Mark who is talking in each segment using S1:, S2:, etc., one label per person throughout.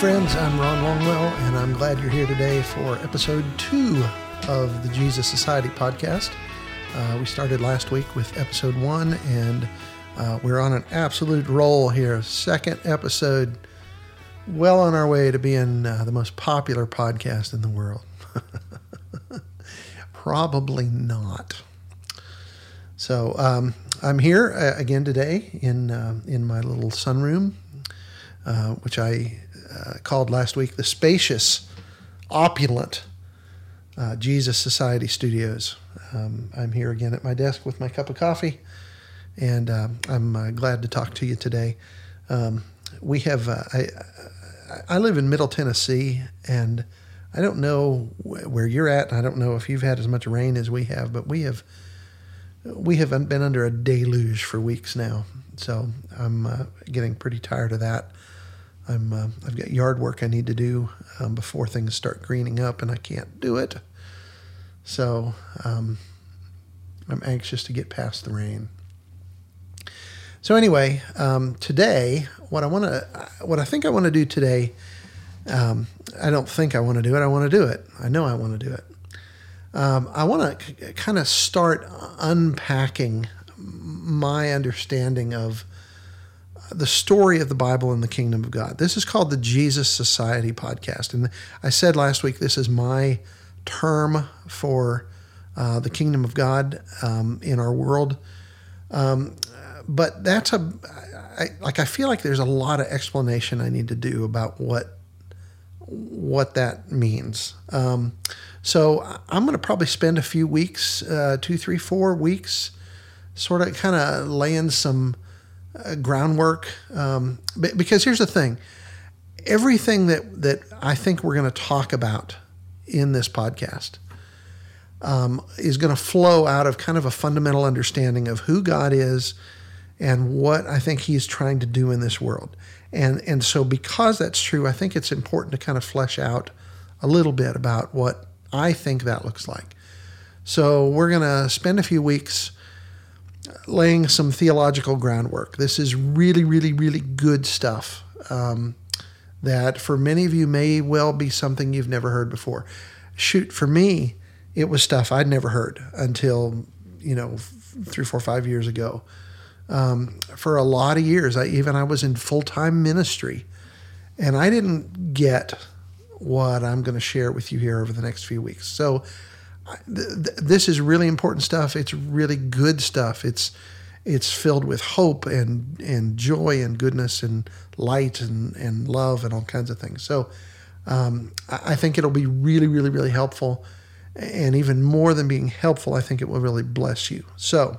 S1: Friends. I'm Ron Longwell, and I'm glad you're here today for episode two of the Jesus Society podcast. Uh, we started last week with episode one, and uh, we're on an absolute roll here. Second episode, well on our way to being uh, the most popular podcast in the world. Probably not. So um, I'm here uh, again today in uh, in my little sunroom, uh, which I uh, called last week the spacious, opulent uh, Jesus Society Studios. Um, I'm here again at my desk with my cup of coffee, and um, I'm uh, glad to talk to you today. Um, we have I, I live in Middle Tennessee, and I don't know where you're at. I don't know if you've had as much rain as we have, but we have we have been under a deluge for weeks now. So I'm uh, getting pretty tired of that. I'm uh, I've got yard work I need to do um, before things start greening up, and I can't do it. So um, I'm anxious to get past the rain. So anyway, um, today, what I want to, what I think I want to do today, um, I don't think I want to do it. I want to do it. I know I want to do it. Um, I want to kind of start unpacking my understanding of the story of the Bible and the kingdom of God. This is called the Jesus Society podcast. And I said last week, this is my term for uh, the kingdom of God um, in our world. Um, but that's a, I, like, I feel like there's a lot of explanation I need to do about what, what that means. Um, so I'm going to probably spend a few weeks, uh, two, three, four weeks, sort of kind of laying some uh, groundwork. Um, because here's the thing everything that, that I think we're going to talk about in this podcast um, is going to flow out of kind of a fundamental understanding of who God is and what I think He's trying to do in this world. And, and so, because that's true, I think it's important to kind of flesh out a little bit about what I think that looks like. So, we're going to spend a few weeks laying some theological groundwork. This is really, really, really good stuff um, that for many of you may well be something you've never heard before. Shoot, for me, it was stuff I'd never heard until, you know, three, four, five years ago. Um, for a lot of years, I even I was in full time ministry, and I didn't get what I'm going to share with you here over the next few weeks. So this is really important stuff. It's really good stuff. It's it's filled with hope and and joy and goodness and light and and love and all kinds of things. So um, I think it'll be really really really helpful, and even more than being helpful, I think it will really bless you. So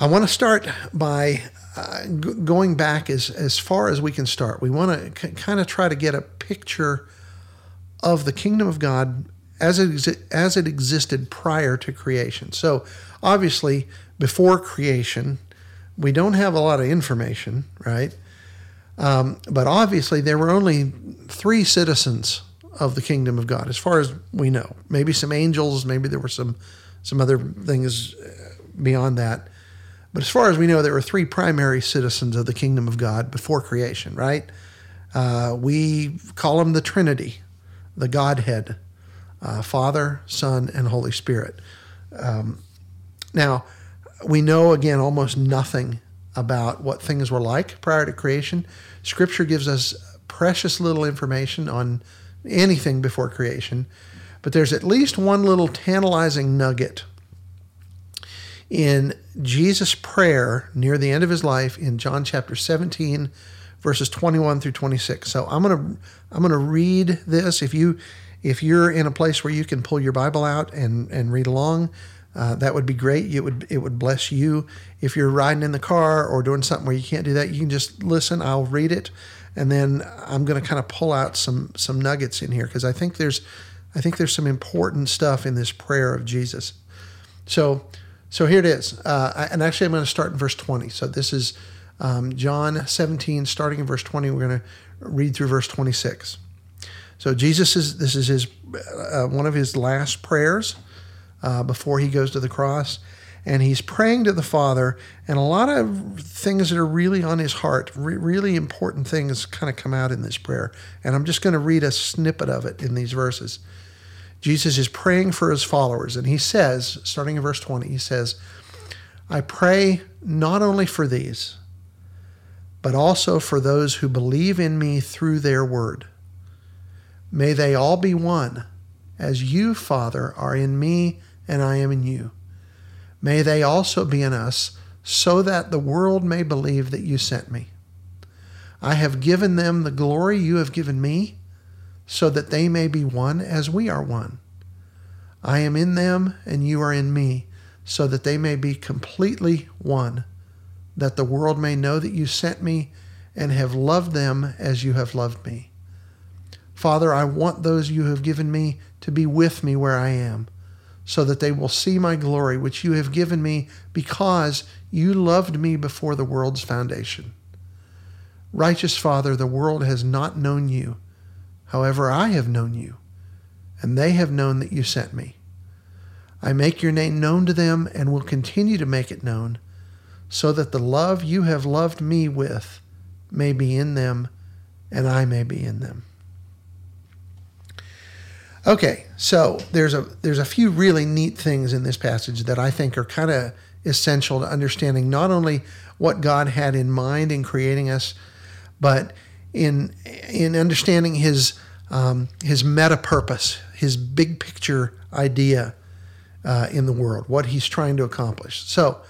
S1: I want to start by uh, g- going back as as far as we can start. We want to c- kind of try to get a picture of the kingdom of God as it, as it existed prior to creation. So, obviously, before creation, we don't have a lot of information, right? Um, but obviously, there were only three citizens of the kingdom of God, as far as we know. Maybe some angels, maybe there were some some other things uh, beyond that. But as far as we know, there were three primary citizens of the kingdom of God before creation, right? Uh, we call them the Trinity, the Godhead uh, Father, Son, and Holy Spirit. Um, now, we know again almost nothing about what things were like prior to creation. Scripture gives us precious little information on anything before creation, but there's at least one little tantalizing nugget in Jesus' prayer near the end of his life in John chapter 17 verses 21 through 26. So I'm going to I'm going to read this if you if you're in a place where you can pull your Bible out and, and read along, uh, that would be great. It would it would bless you. If you're riding in the car or doing something where you can't do that, you can just listen. I'll read it, and then I'm going to kind of pull out some some nuggets in here because I think there's I think there's some important stuff in this prayer of Jesus. So so here it is, uh, and actually I'm going to start in verse 20. So this is um, John 17, starting in verse 20. We're going to read through verse 26. So Jesus is this is his uh, one of his last prayers uh, before he goes to the cross, and he's praying to the Father, and a lot of things that are really on his heart, re- really important things, kind of come out in this prayer. And I'm just going to read a snippet of it in these verses. Jesus is praying for his followers, and he says, starting in verse 20, he says, I pray not only for these, but also for those who believe in me through their word. May they all be one, as you, Father, are in me and I am in you May they also be in us, so that the world may believe that you sent me. I have given them the glory you have given me, so that they may be one as we are one. I am in them, and you are in me, so that they may be completely one, that the world may know that you sent me and have loved them as you have loved me. Father, I want those you have given me to be with me where I am so that they will see my glory, which you have given me because you loved me before the world's foundation. Righteous Father, the world has not known you. However, I have known you, and they have known that you sent me. I make your name known to them and will continue to make it known, so that the love you have loved me with may be in them and I may be in them. Okay, so there's a there's a few really neat things in this passage that I think are kind of essential to understanding not only what God had in mind in creating us, but in in understanding His um, His meta purpose, His big picture idea uh, in the world, what He's trying to accomplish. So,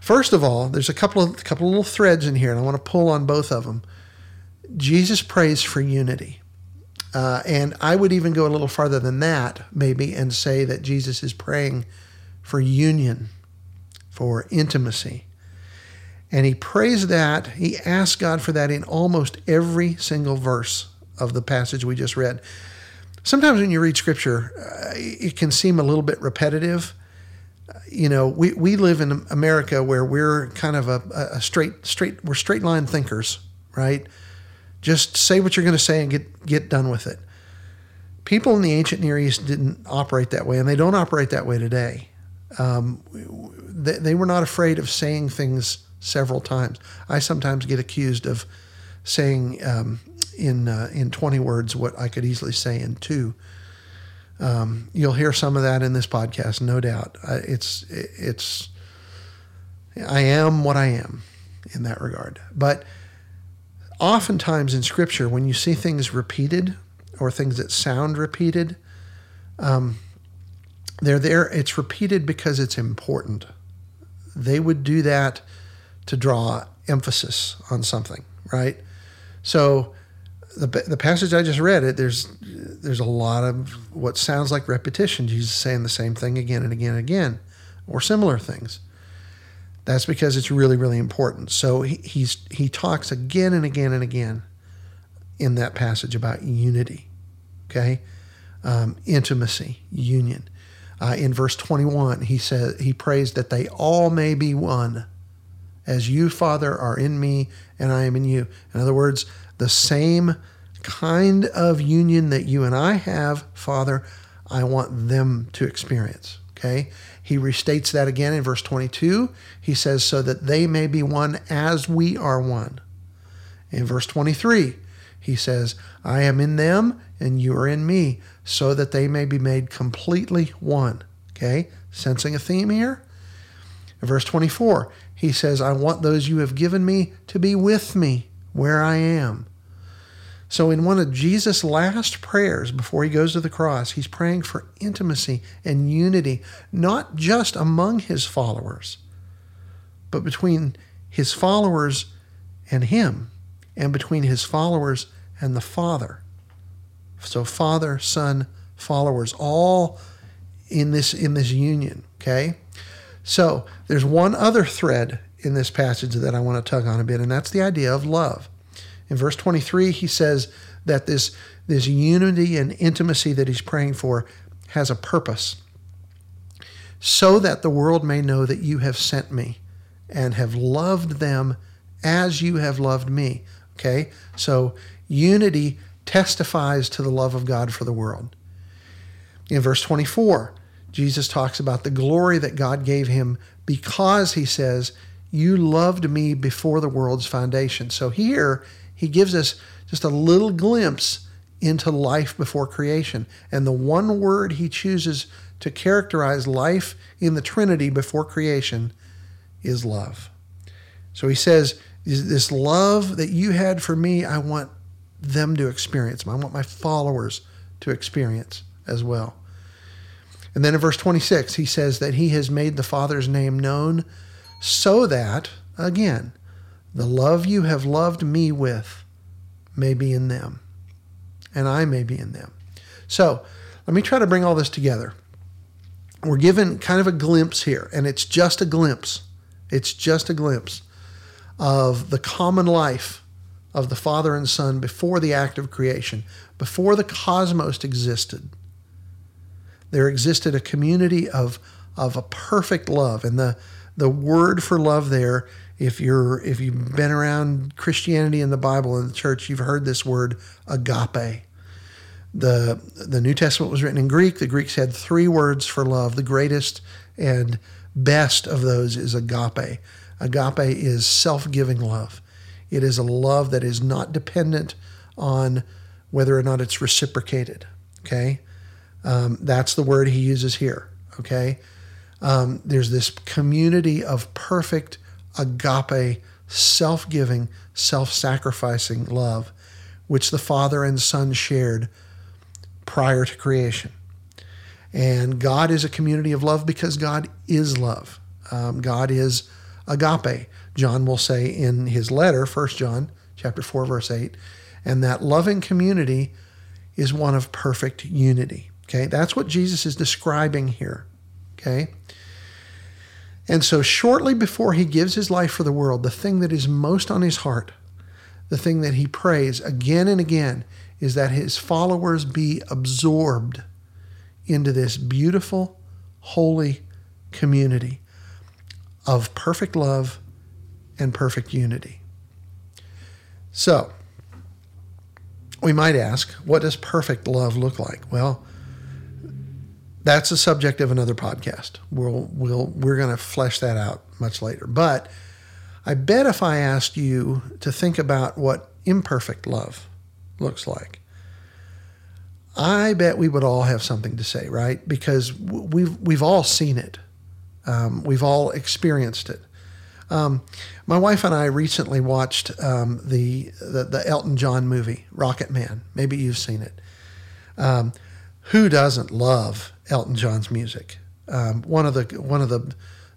S1: first of all, there's a couple of couple of little threads in here, and I want to pull on both of them. Jesus prays for unity. Uh, and I would even go a little farther than that, maybe, and say that Jesus is praying for union, for intimacy. And he prays that, he asks God for that in almost every single verse of the passage we just read. Sometimes when you read scripture, uh, it can seem a little bit repetitive. you know, we, we live in America where we're kind of a, a straight, straight, we're straight line thinkers, right? Just say what you're going to say and get get done with it. People in the ancient Near East didn't operate that way, and they don't operate that way today. Um, they, they were not afraid of saying things several times. I sometimes get accused of saying um, in uh, in 20 words what I could easily say in two. Um, you'll hear some of that in this podcast, no doubt. Uh, it's it's I am what I am in that regard, but oftentimes in Scripture, when you see things repeated or things that sound repeated, um, they're there. It's repeated because it's important. They would do that to draw emphasis on something, right? So the, the passage I just read, it there's there's a lot of what sounds like repetition. Jesus saying the same thing again and again and again, or similar things. That's because it's really, really important. So he, he's he talks again and again and again in that passage about unity, okay, um, intimacy, union. Uh, in verse 21, he says he prays that they all may be one, as you, Father, are in me and I am in you. In other words, the same kind of union that you and I have, Father, I want them to experience. Okay? He restates that again in verse 22. He says, So that they may be one as we are one. In verse 23, he says, I am in them and you are in me, so that they may be made completely one. Okay? Sensing a theme here? In verse 24, he says, I want those you have given me to be with me where I am. So, in one of Jesus' last prayers before he goes to the cross, he's praying for intimacy and unity, not just among his followers, but between his followers and him, and between his followers and the Father. So, Father, Son, followers, all in this in this union. Okay, so there's one other thread in this passage that I want to tug on a bit, and that's the idea of love. In verse 23, he says that this, this unity and intimacy that he's praying for has a purpose so that the world may know that you have sent me and have loved them as you have loved me. Okay? So unity testifies to the love of God for the world. In verse 24, Jesus talks about the glory that God gave him because he says, You loved me before the world's foundation. So here he gives us just a little glimpse into life before creation. And the one word he chooses to characterize life in the Trinity before creation is love. So he says, This love that you had for me, I want them to experience. I want my followers to experience as well. And then in verse 26, he says that he has made the Father's name known so that, again, the love you have loved me with may be in them, and I may be in them. So let me try to bring all this together. We're given kind of a glimpse here, and it's just a glimpse. It's just a glimpse of the common life of the Father and Son before the act of creation, before the cosmos existed. There existed a community of, of a perfect love. And the, the word for love there, if you're if you've been around Christianity and the Bible and the church, you've heard this word agape. The the New Testament was written in Greek. The Greeks had three words for love. The greatest and best of those is agape. Agape is self-giving love. It is a love that is not dependent on whether or not it's reciprocated. Okay? Um, that's the word he uses here. Okay? Um, there's this community of perfect agape, self giving, self sacrificing love, which the Father and Son shared prior to creation. And God is a community of love because God is love. Um, God is agape. John will say in his letter, 1 John chapter 4, verse 8, and that loving community is one of perfect unity. Okay, that's what Jesus is describing here. Okay. And so, shortly before he gives his life for the world, the thing that is most on his heart, the thing that he prays again and again, is that his followers be absorbed into this beautiful, holy community of perfect love and perfect unity. So, we might ask, what does perfect love look like? Well, that's the subject of another podcast. We'll we'll we're going to flesh that out much later. But I bet if I asked you to think about what imperfect love looks like, I bet we would all have something to say, right? Because we've we've all seen it, um, we've all experienced it. Um, my wife and I recently watched um, the, the, the Elton John movie Rocketman. Maybe you've seen it. Um, who doesn't love Elton John's music? Um, one of the one of the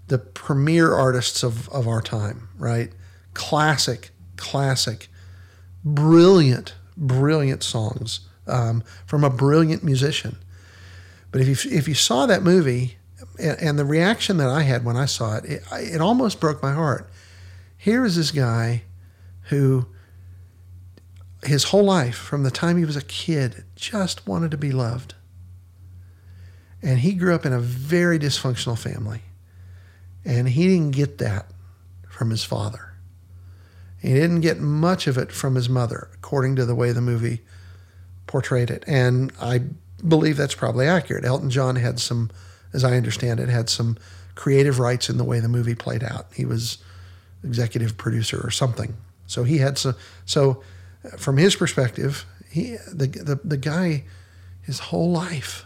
S1: the premier artists of, of our time, right? Classic, classic, brilliant, brilliant songs um, from a brilliant musician. But if you if you saw that movie, and, and the reaction that I had when I saw it, it, it almost broke my heart. Here is this guy who his whole life, from the time he was a kid, just wanted to be loved. And he grew up in a very dysfunctional family. And he didn't get that from his father. He didn't get much of it from his mother, according to the way the movie portrayed it. And I believe that's probably accurate. Elton John had some, as I understand it, had some creative rights in the way the movie played out. He was executive producer or something. So he had some. So, uh, from his perspective, he the the, the guy, his whole life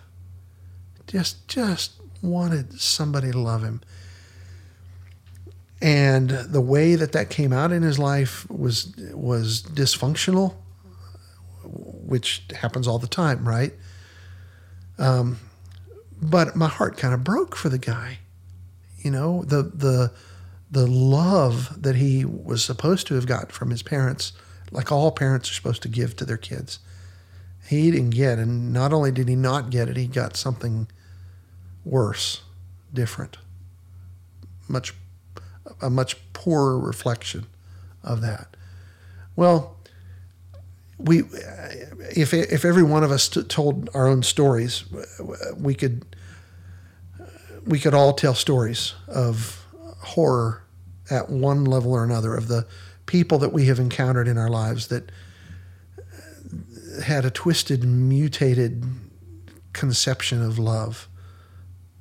S1: just just wanted somebody to love him. And the way that that came out in his life was was dysfunctional, which happens all the time, right? Um, but my heart kind of broke for the guy. You know, the the the love that he was supposed to have got from his parents, like all parents are supposed to give to their kids, he didn't get. And not only did he not get it, he got something worse, different, much a much poorer reflection of that. Well, we if if every one of us t- told our own stories, we could we could all tell stories of horror at one level or another of the people that we have encountered in our lives that had a twisted, mutated conception of love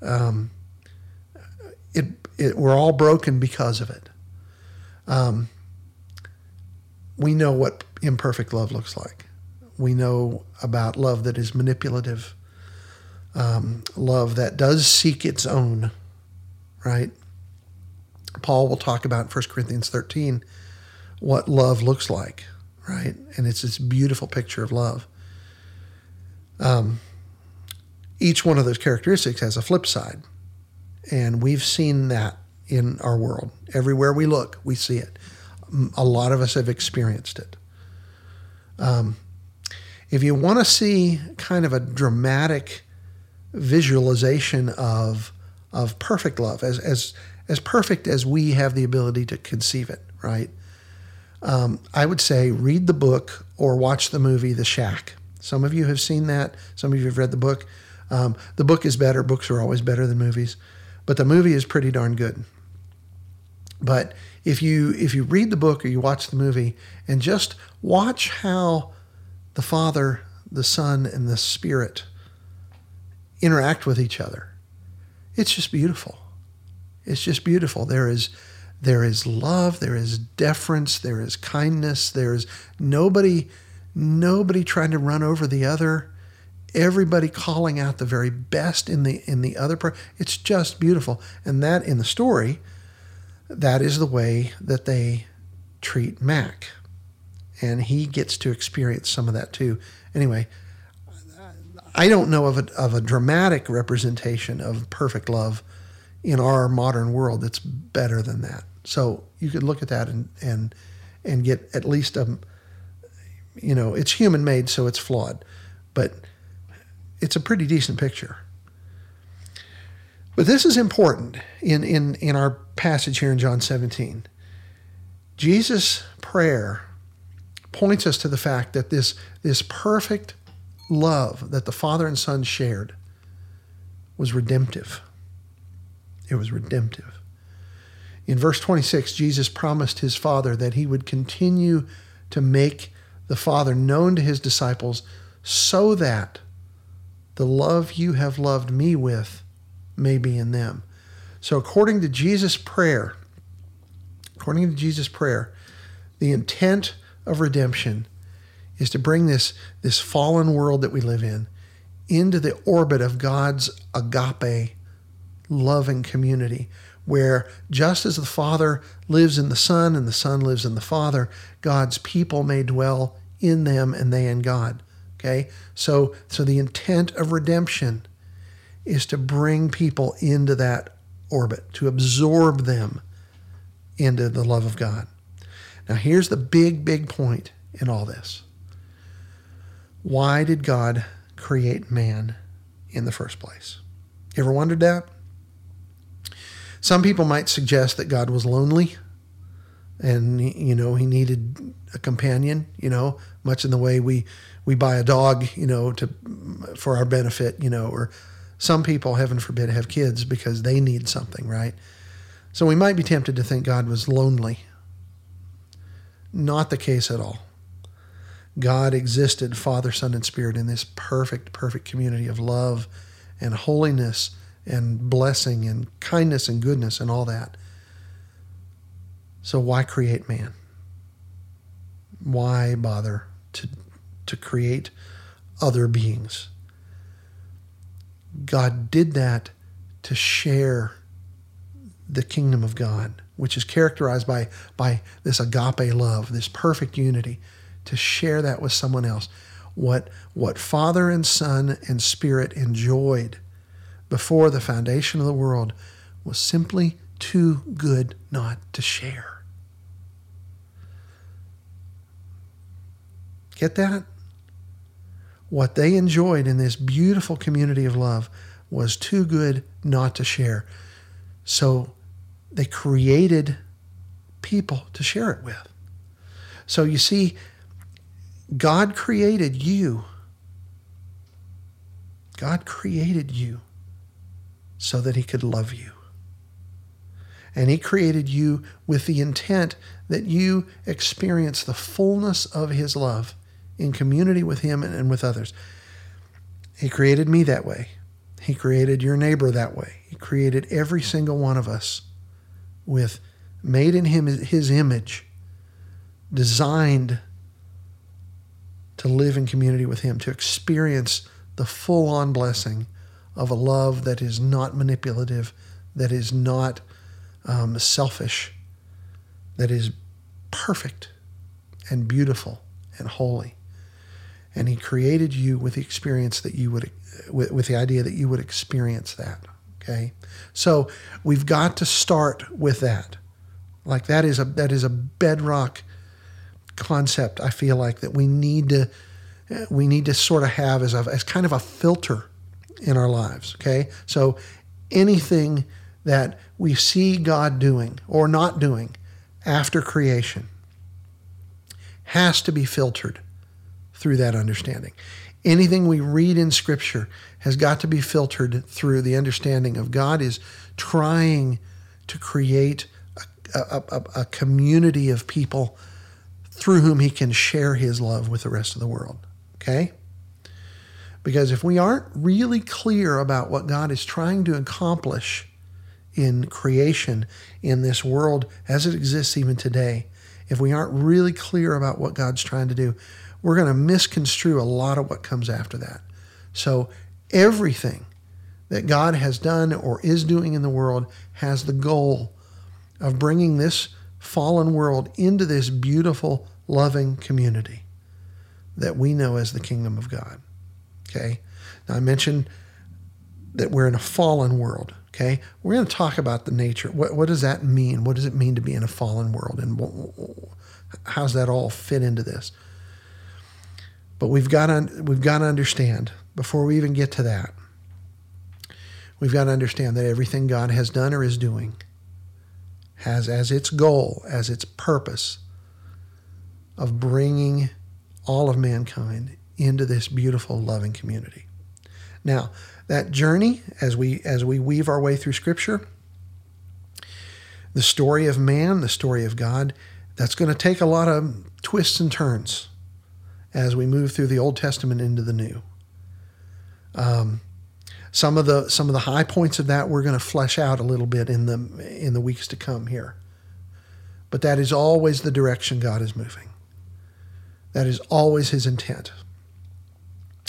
S1: Um, it, it, we're all broken because of it. Um, we know what imperfect love looks like. We know about love that is manipulative, um, love that does seek its own, right? Paul will talk about in 1 Corinthians 13 what love looks like, right? And it's this beautiful picture of love. Um, each one of those characteristics has a flip side. And we've seen that in our world. Everywhere we look, we see it. A lot of us have experienced it. Um, if you want to see kind of a dramatic visualization of of perfect love, as as as perfect as we have the ability to conceive it, right? Um, I would say read the book or watch the movie The Shack. Some of you have seen that. Some of you have read the book. Um, the book is better. Books are always better than movies, but the movie is pretty darn good. But if you if you read the book or you watch the movie and just watch how the Father, the Son, and the Spirit interact with each other, it's just beautiful. It's just beautiful. There is there is love, there is deference, there is kindness, there is nobody nobody trying to run over the other. Everybody calling out the very best in the in the other part. It's just beautiful. And that in the story, that is the way that they treat Mack. And he gets to experience some of that too. Anyway, I don't know of a, of a dramatic representation of perfect love in our modern world that's better than that. So you could look at that and and and get at least a you know, it's human made so it's flawed, but it's a pretty decent picture. But this is important in in in our passage here in John 17. Jesus' prayer points us to the fact that this this perfect love that the Father and Son shared was redemptive. It was redemptive. In verse 26, Jesus promised his Father that he would continue to make the Father known to his disciples so that the love you have loved me with may be in them. So, according to Jesus' prayer, according to Jesus' prayer, the intent of redemption is to bring this, this fallen world that we live in into the orbit of God's agape loving community where just as the Father lives in the Son and the Son lives in the Father, God's people may dwell in them and they in God. Okay? So so the intent of redemption is to bring people into that orbit, to absorb them into the love of God. Now here's the big big point in all this. Why did God create man in the first place? You ever wondered that? Some people might suggest that God was lonely and you know he needed a companion you know much in the way we we buy a dog you know to for our benefit you know or some people heaven forbid have kids because they need something right? So we might be tempted to think god was lonely. Not the case at all. God existed father son and spirit in this perfect perfect community of love and holiness and blessing and kindness and goodness and all that. So why create man? Why bother to, to create other beings? God did that to share the kingdom of God, which is characterized by, by this agape love, this perfect unity, to share that with someone else. What, what Father and Son and Spirit enjoyed before the foundation of the world was simply too good not to share. Get that? What they enjoyed in this beautiful community of love was too good not to share. So they created people to share it with. So you see, God created you. God created you so that he could love you. And he created you with the intent that you experience the fullness of his love in community with him and with others. He created me that way. He created your neighbor that way. He created every single one of us with made in him his image, designed to live in community with him, to experience the full on blessing of a love that is not manipulative, that is not um, selfish, that is perfect and beautiful and holy. And he created you with the experience that you would, with, with the idea that you would experience that. Okay. So we've got to start with that. Like that is a, that is a bedrock concept. I feel like that we need to, we need to sort of have as a, as kind of a filter in our lives. Okay. So anything that we see God doing or not doing after creation has to be filtered through that understanding. Anything we read in Scripture has got to be filtered through the understanding of God is trying to create a, a, a, a community of people through whom He can share His love with the rest of the world. Okay? Because if we aren't really clear about what God is trying to accomplish in creation in this world as it exists even today, if we aren't really clear about what God's trying to do, we're going to misconstrue a lot of what comes after that. So, everything that God has done or is doing in the world has the goal of bringing this fallen world into this beautiful, loving community that we know as the kingdom of God. Okay? Now, I mentioned that we're in a fallen world. Okay, we're going to talk about the nature. What, what does that mean? What does it mean to be in a fallen world, and how's that all fit into this? But we've got to we've got to understand before we even get to that. We've got to understand that everything God has done or is doing has as its goal, as its purpose, of bringing all of mankind into this beautiful, loving community. Now, that journey as we as we weave our way through scripture the story of man the story of god that's going to take a lot of twists and turns as we move through the old testament into the new um, some of the some of the high points of that we're going to flesh out a little bit in the in the weeks to come here but that is always the direction god is moving that is always his intent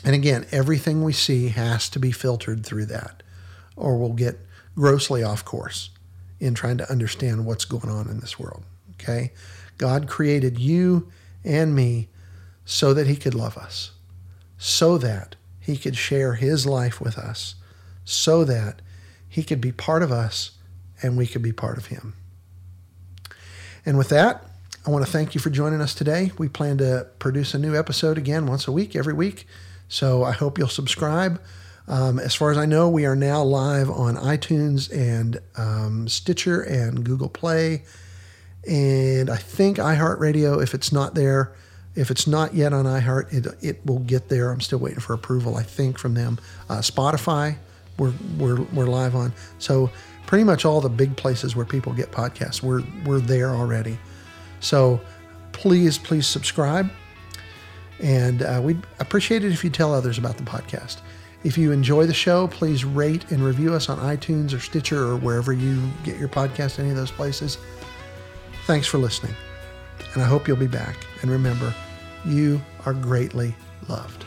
S1: and again, everything we see has to be filtered through that, or we'll get grossly off course in trying to understand what's going on in this world. Okay? God created you and me so that He could love us, so that He could share His life with us, so that He could be part of us and we could be part of Him. And with that, I want to thank you for joining us today. We plan to produce a new episode again once a week, every week. So I hope you'll subscribe. Um, as far as I know, we are now live on iTunes and um, Stitcher and Google Play. And I think iHeartRadio, if it's not there, if it's not yet on iHeart, it, it will get there. I'm still waiting for approval, I think, from them. Uh, Spotify, we're, we're, we're live on. So pretty much all the big places where people get podcasts, we're, we're there already. So please, please subscribe. And uh, we'd appreciate it if you tell others about the podcast. If you enjoy the show, please rate and review us on iTunes or Stitcher or wherever you get your podcast, any of those places. Thanks for listening. And I hope you'll be back. And remember, you are greatly loved.